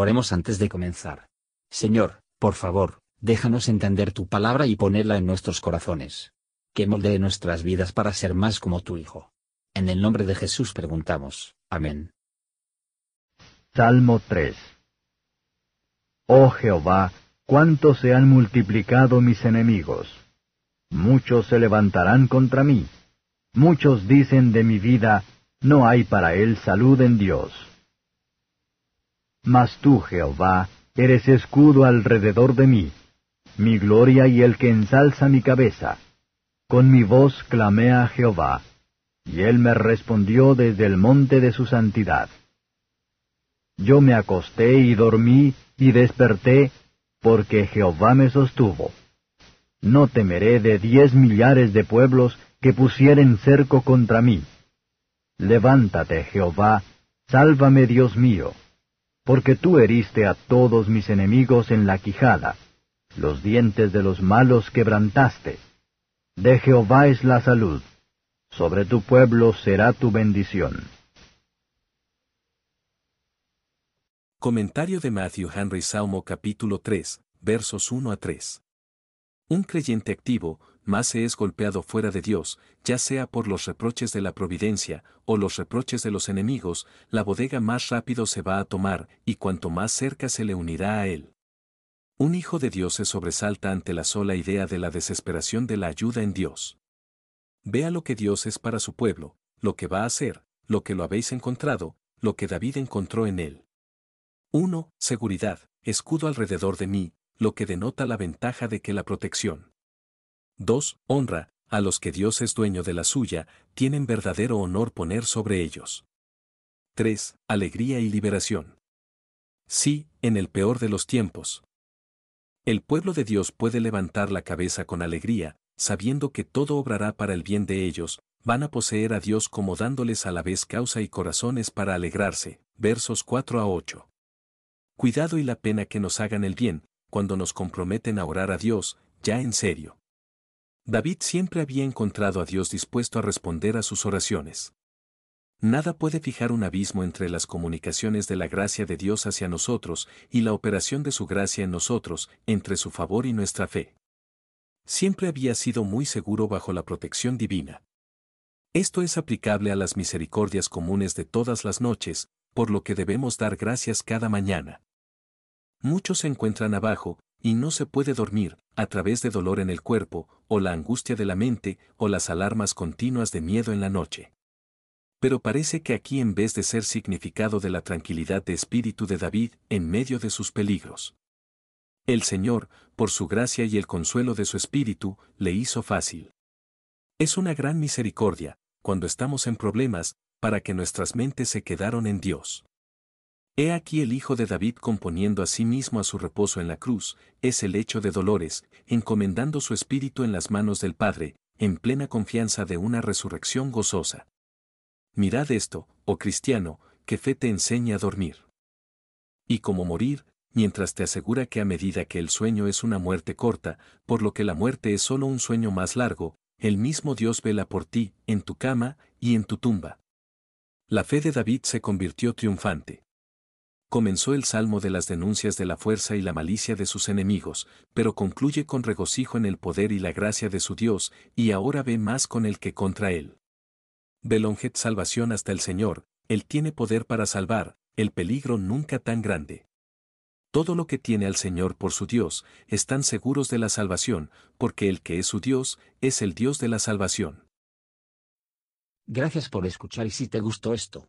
Oremos antes de comenzar. Señor, por favor, déjanos entender tu palabra y ponerla en nuestros corazones. Que moldee nuestras vidas para ser más como tu Hijo. En el nombre de Jesús preguntamos. Amén. Salmo 3 Oh Jehová, cuánto se han multiplicado mis enemigos. Muchos se levantarán contra mí. Muchos dicen de mi vida, no hay para él salud en Dios. Mas tú, Jehová, eres escudo alrededor de mí, mi gloria y el que ensalza mi cabeza. Con mi voz clamé a Jehová, y él me respondió desde el monte de su santidad. Yo me acosté y dormí y desperté, porque Jehová me sostuvo. No temeré de diez millares de pueblos que pusieren cerco contra mí. Levántate, Jehová, sálvame, Dios mío porque tú heriste a todos mis enemigos en la quijada, los dientes de los malos quebrantaste. De Jehová es la salud, sobre tu pueblo será tu bendición. Comentario de Matthew Henry Salmo capítulo 3, versos 1 a 3. Un creyente activo, más se es golpeado fuera de Dios, ya sea por los reproches de la providencia o los reproches de los enemigos, la bodega más rápido se va a tomar, y cuanto más cerca se le unirá a él. Un hijo de Dios se sobresalta ante la sola idea de la desesperación de la ayuda en Dios. Vea lo que Dios es para su pueblo, lo que va a hacer, lo que lo habéis encontrado, lo que David encontró en él. 1. Seguridad, escudo alrededor de mí, lo que denota la ventaja de que la protección. 2. Honra, a los que Dios es dueño de la suya, tienen verdadero honor poner sobre ellos. 3. Alegría y liberación. Sí, en el peor de los tiempos. El pueblo de Dios puede levantar la cabeza con alegría, sabiendo que todo obrará para el bien de ellos, van a poseer a Dios como dándoles a la vez causa y corazones para alegrarse. Versos 4 a 8. Cuidado y la pena que nos hagan el bien, cuando nos comprometen a orar a Dios, ya en serio. David siempre había encontrado a Dios dispuesto a responder a sus oraciones. Nada puede fijar un abismo entre las comunicaciones de la gracia de Dios hacia nosotros y la operación de su gracia en nosotros, entre su favor y nuestra fe. Siempre había sido muy seguro bajo la protección divina. Esto es aplicable a las misericordias comunes de todas las noches, por lo que debemos dar gracias cada mañana. Muchos se encuentran abajo, y no se puede dormir, a través de dolor en el cuerpo, o la angustia de la mente, o las alarmas continuas de miedo en la noche. Pero parece que aquí en vez de ser significado de la tranquilidad de espíritu de David en medio de sus peligros. El Señor, por su gracia y el consuelo de su espíritu, le hizo fácil. Es una gran misericordia, cuando estamos en problemas, para que nuestras mentes se quedaron en Dios. He aquí el Hijo de David componiendo a sí mismo a su reposo en la cruz, es el hecho de dolores, encomendando su espíritu en las manos del Padre, en plena confianza de una resurrección gozosa. Mirad esto, oh cristiano, que fe te enseña a dormir. Y como morir, mientras te asegura que a medida que el sueño es una muerte corta, por lo que la muerte es solo un sueño más largo, el mismo Dios vela por ti, en tu cama y en tu tumba. La fe de David se convirtió triunfante comenzó el salmo de las denuncias de la fuerza y la malicia de sus enemigos, pero concluye con regocijo en el poder y la gracia de su Dios, y ahora ve más con el que contra él. Belonjet salvación hasta el Señor, Él tiene poder para salvar, el peligro nunca tan grande. Todo lo que tiene al Señor por su Dios, están seguros de la salvación, porque el que es su Dios, es el Dios de la salvación. Gracias por escuchar y si te gustó esto,